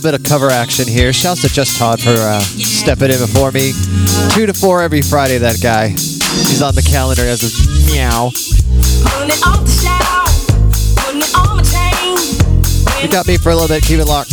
little bit of cover action here. Shouts to Just Todd for uh, stepping in before me. Two to four every Friday, that guy. He's on the calendar as of meow. You got me for a little bit. Keep it locked.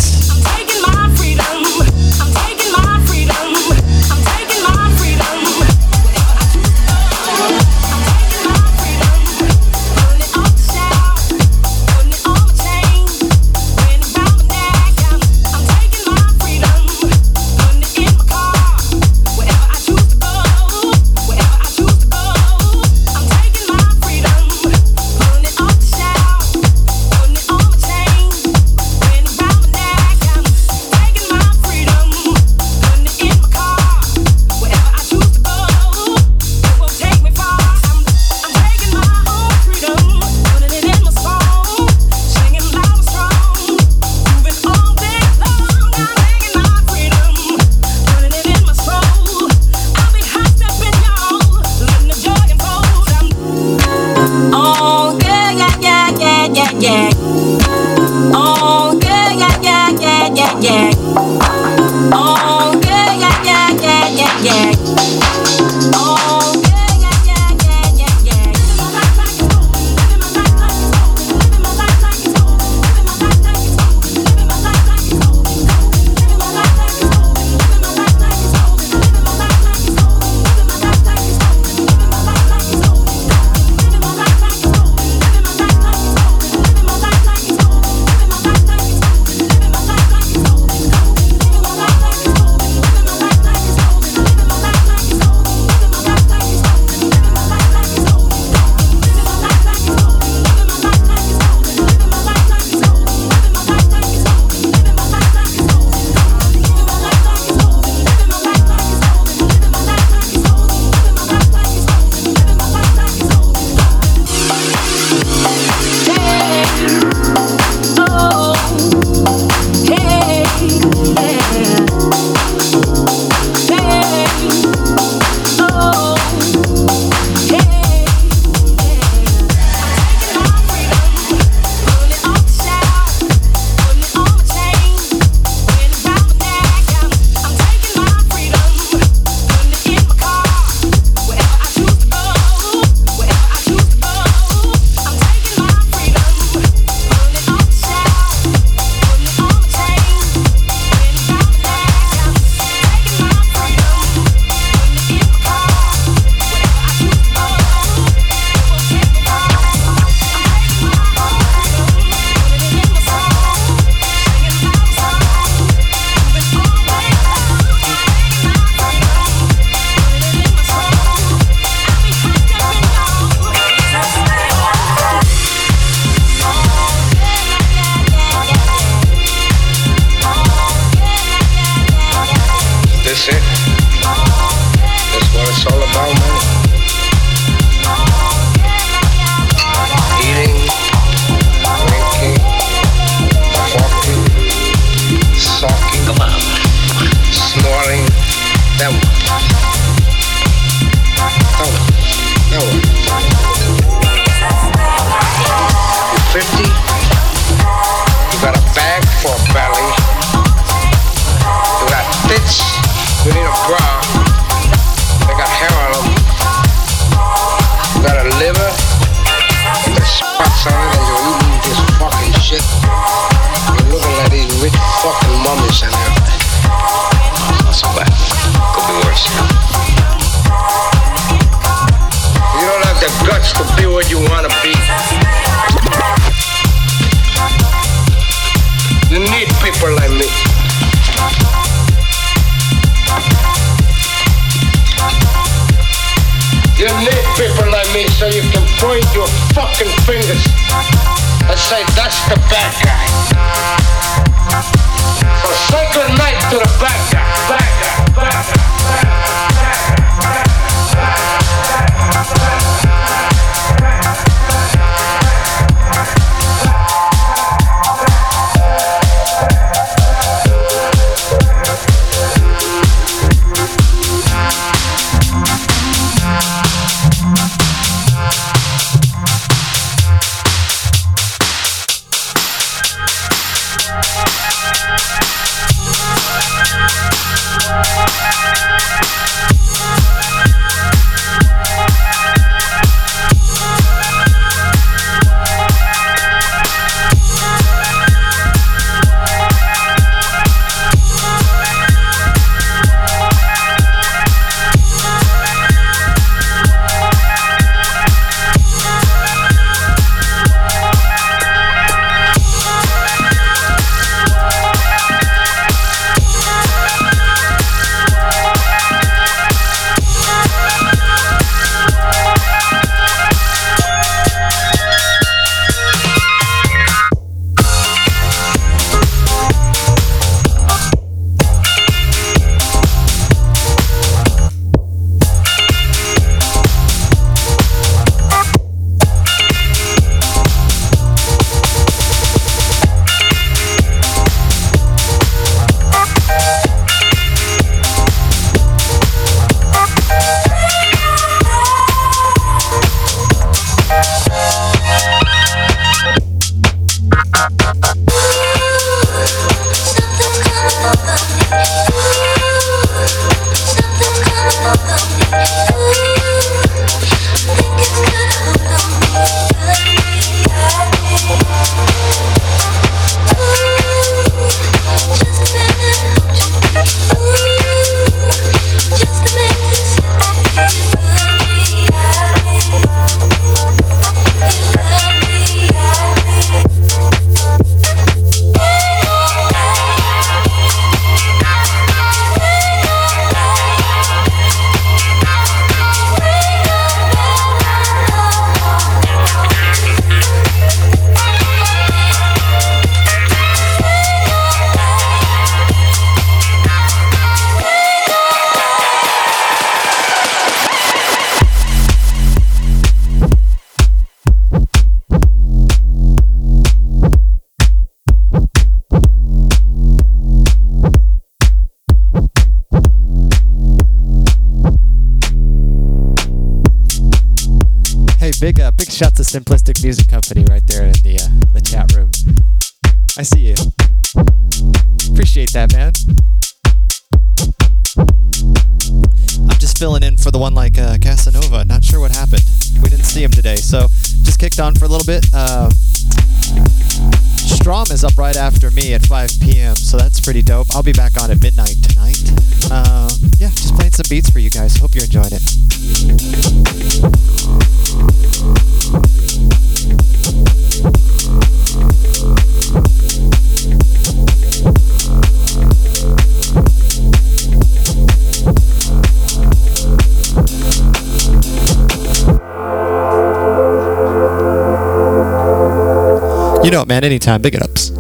You know it, man. Anytime. Big it ups.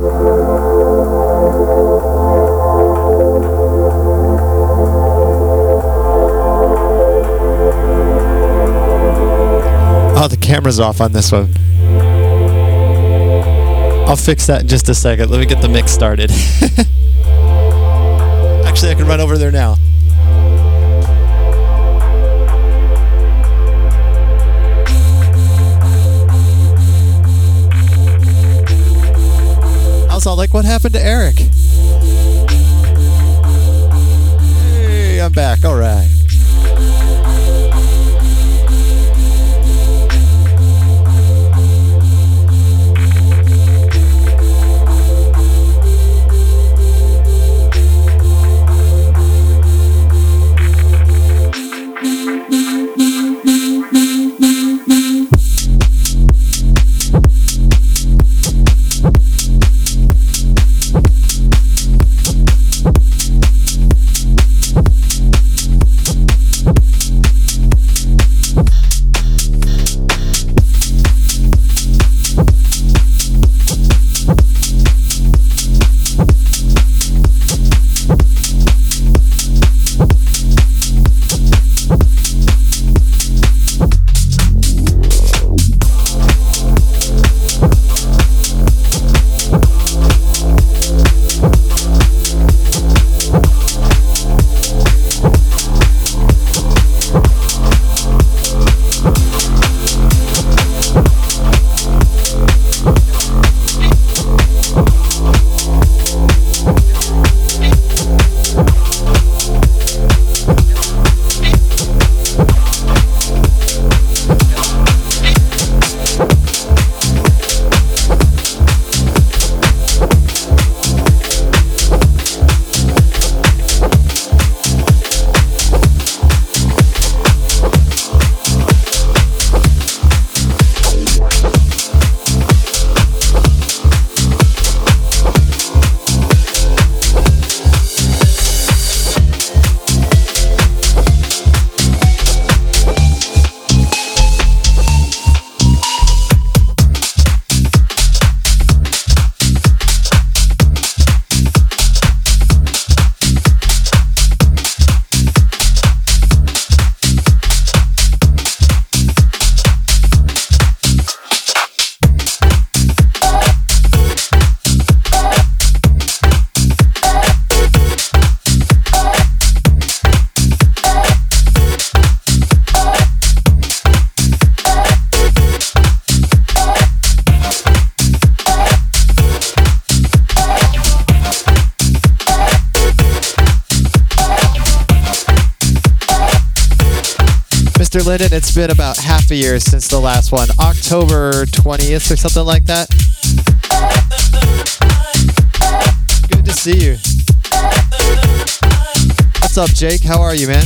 Oh, the camera's off on this one. I'll fix that in just a second. Let me get the mix started. Actually, I can run over there now. All like, what happened to Eric? Hey, I'm back. All right. Linden. It's been about half a year since the last one, October 20th or something like that. Good to see you. What's up, Jake? How are you, man?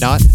not.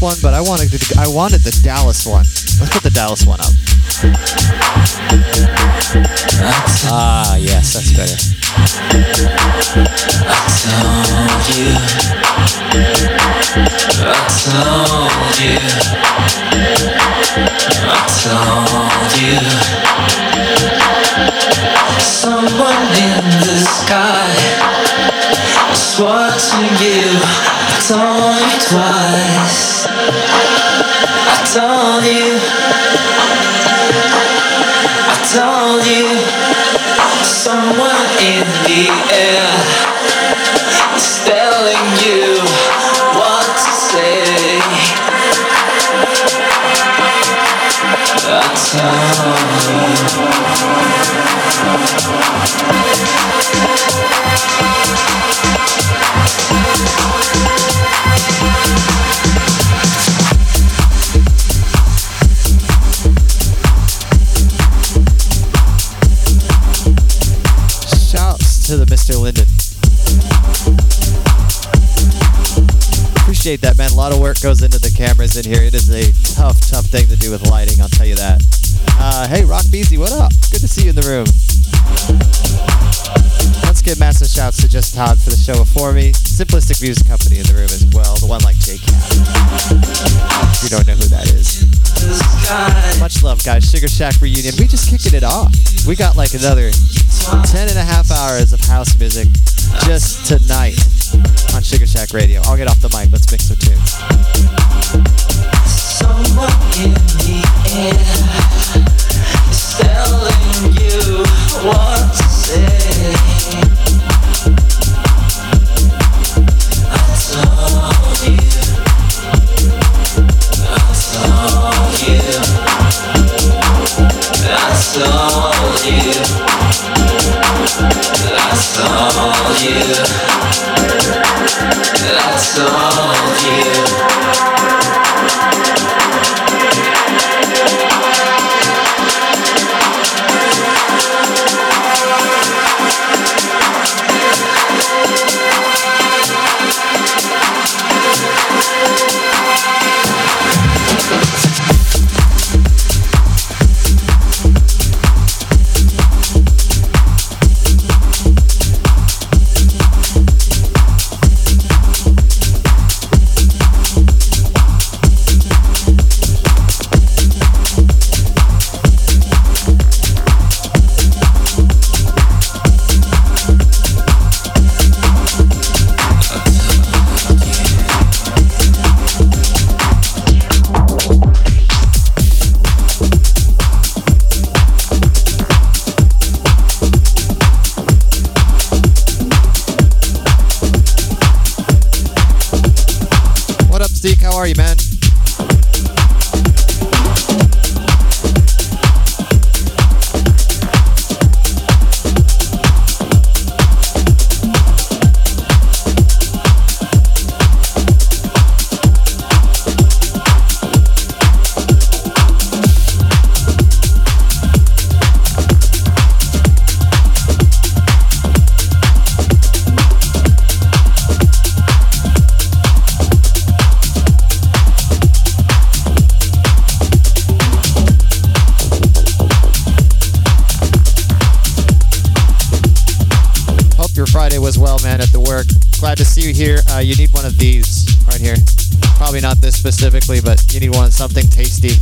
One, but I wanted to, I wanted the Dallas one. Let's put the Dallas one up. Ah, yes, that's better. I told you. I told you. Someone in the sky is watching you. Told you twice. I told you. I told you. Someone in the air is telling you what to say. I in here. It is a tough, tough thing to do with lighting, I'll tell you that. Uh, hey, Rock Beezy, what up? Good to see you in the room. Let's give massive shouts to Just Todd for the show before me. Simplistic Views Company in the room as well, the one like J Cat. If you don't know who that is. Much love, guys. Sugar Shack reunion. We just kicking it off. We got like another 10 and a half hours of house music just tonight on Sugar Shack Radio. I'll get off the mic. Let's mix some tunes. Somewhere in the air, you here, uh, you need one of these right here. Probably not this specifically, but you need one something tasty.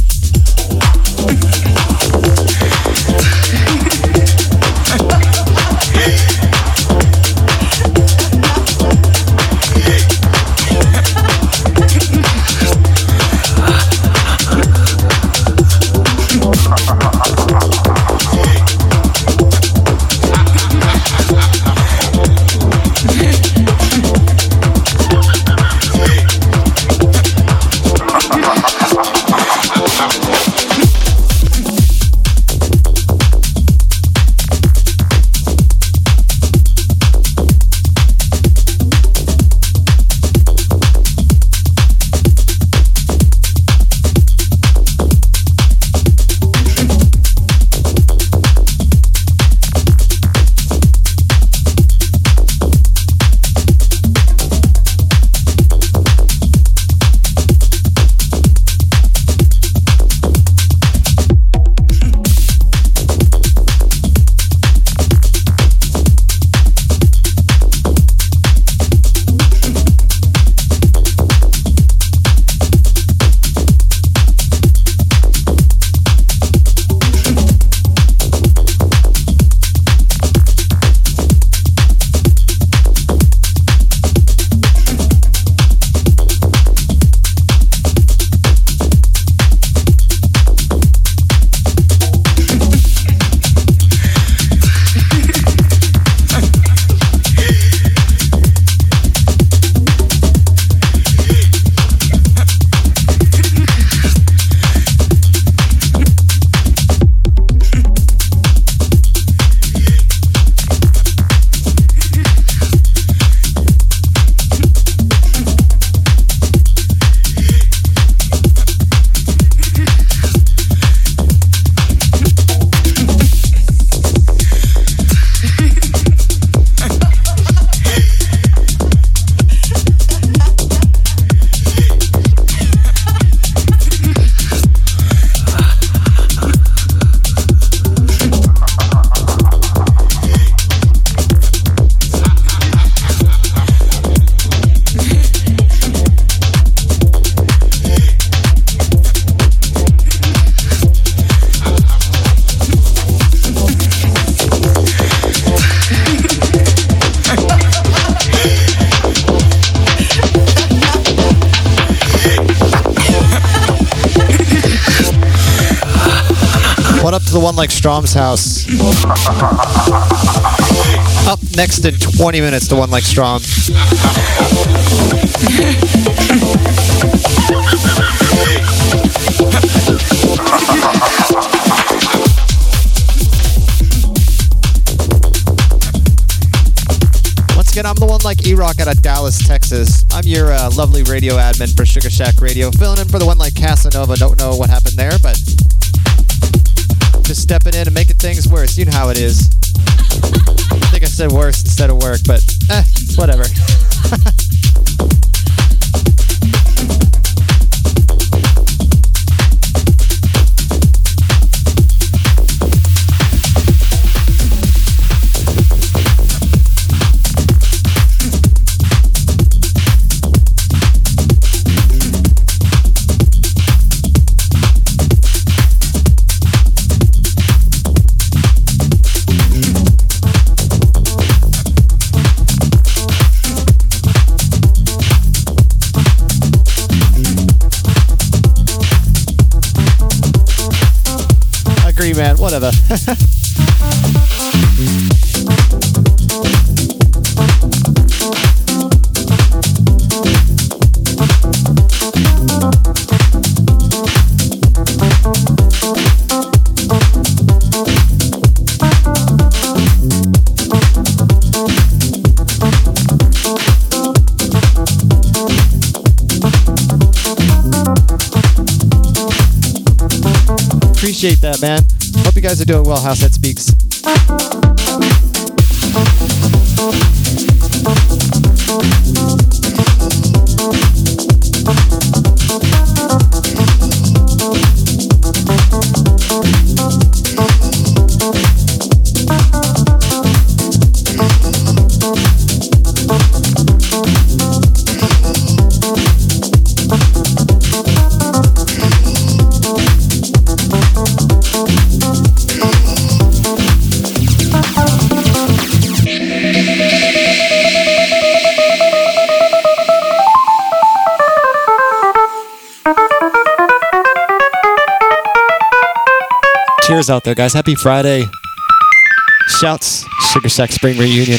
Up to the one like Strom's house. Up next in 20 minutes, the one like Strom. Once again, I'm the one like E-Rock out of Dallas, Texas. I'm your uh, lovely radio admin for Sugar Shack Radio, filling in for the one like Casanova. Don't know what happened there, but just stepping in and making things worse. You know how it is. I think I said worse instead of work, but eh, whatever. Whatever. Appreciate that, man. Guys are doing well. House that speaks. Cheers out there, guys. Happy Friday. Shouts, Sugar Shack Spring Reunion.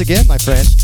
Again, my friend.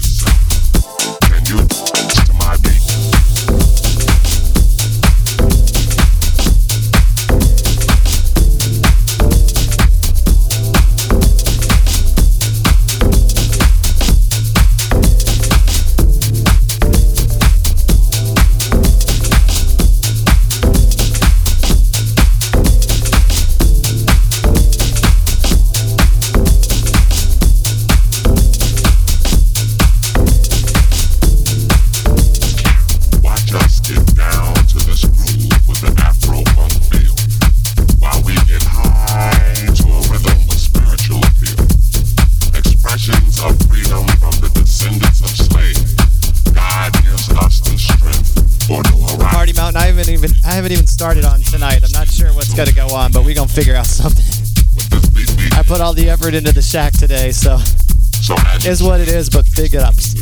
Into the shack today, so, so is what it is, but big it ups.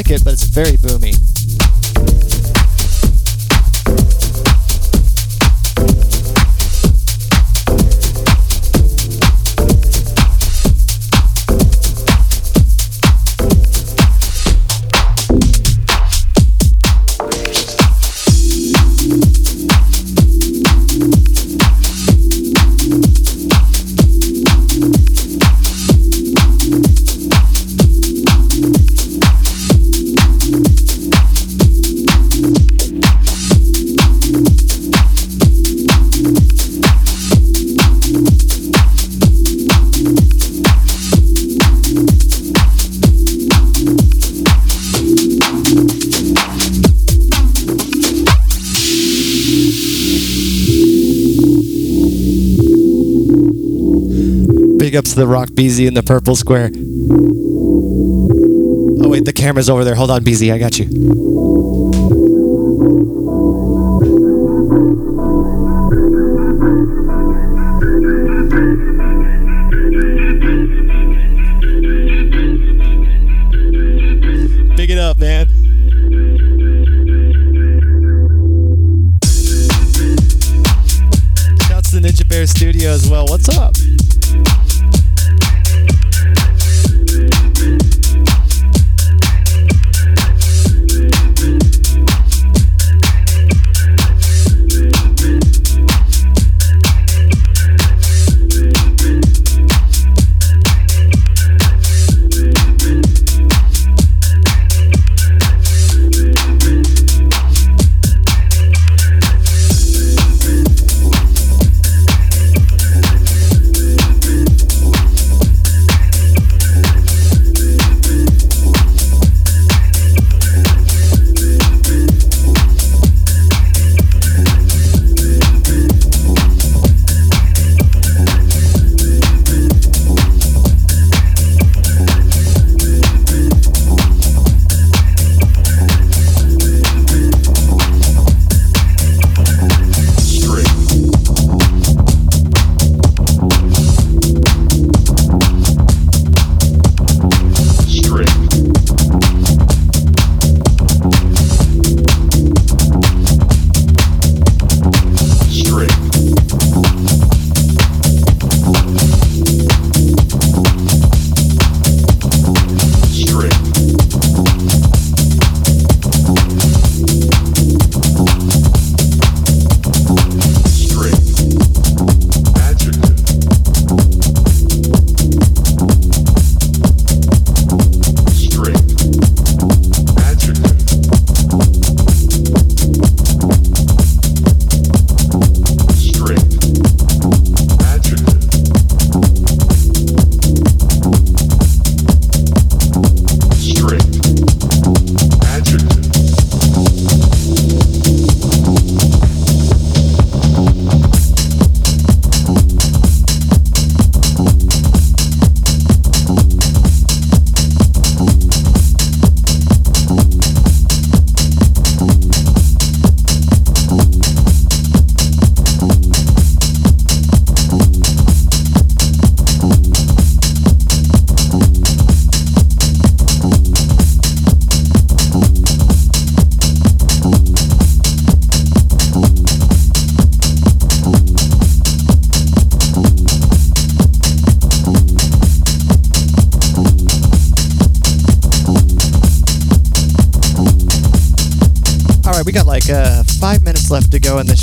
Like it, but The Rock BZ in the purple square. Oh wait, the camera's over there. Hold on, BZ, I got you.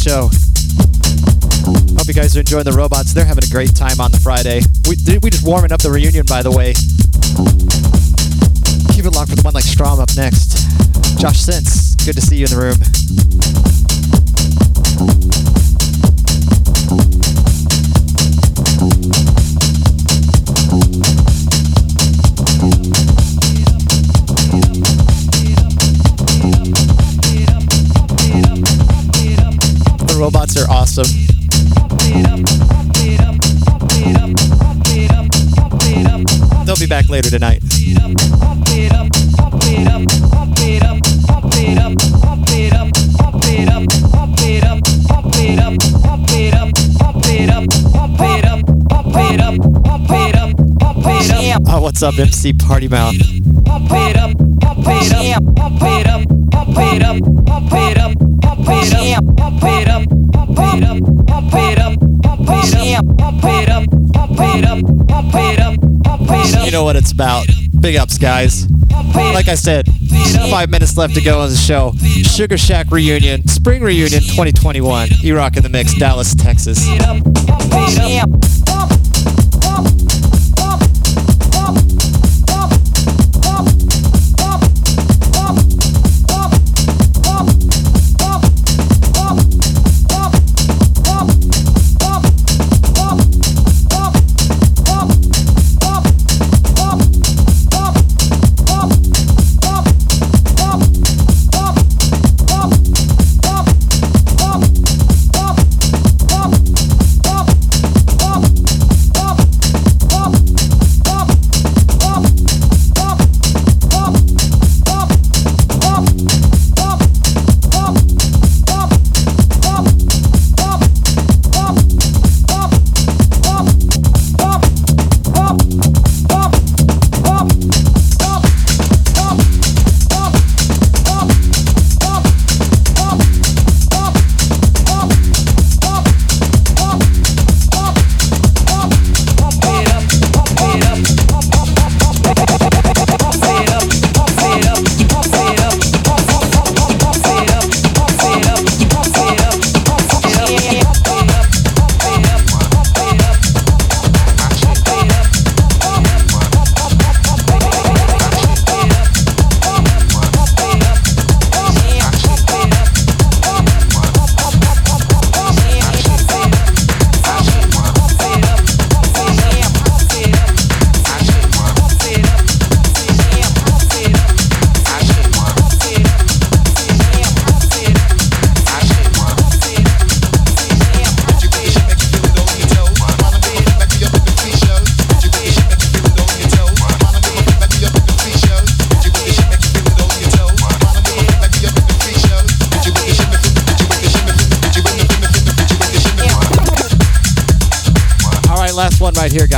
Show. Hope you guys are enjoying the robots. They're having a great time on the Friday. We, we just warming up the reunion, by the way. Keep it locked for the one like Strom up next. Josh Sense, good to see you in the room. Be back later tonight. Oh, what's up, MC Party Mouth? You know what it's about. Big ups, guys. Like I said, five minutes left to go on the show. Sugar Shack reunion, spring reunion 2021. E-Rock in the mix, Dallas, Texas.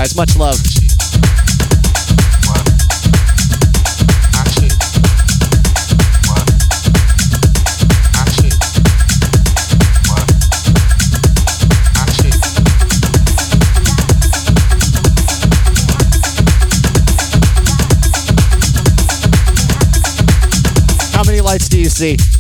Guys. Much love. How many lights do you see?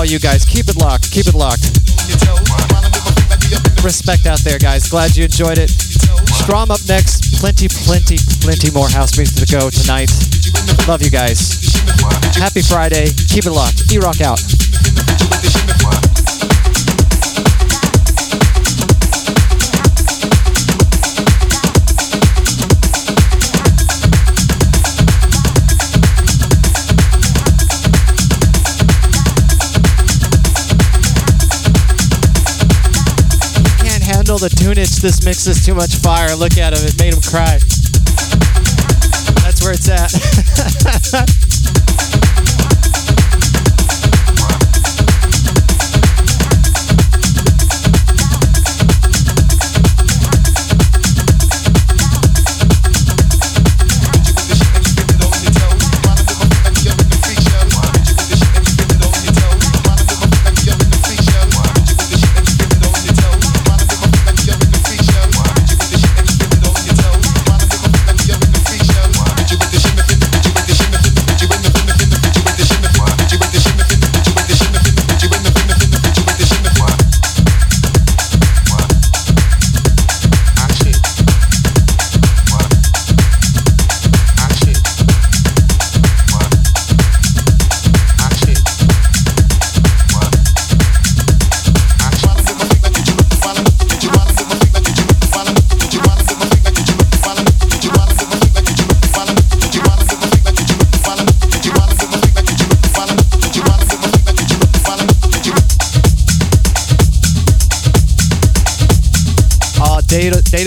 All you guys. Keep it locked. Keep it locked. Respect out there, guys. Glad you enjoyed it. Strom up next. Plenty, plenty, plenty more house music to go tonight. Love you guys. Happy Friday. Keep it locked. E-Rock out. The tunage. This mix is too much fire. Look at him. It made him cry. That's where it's at.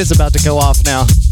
data's about to go off now.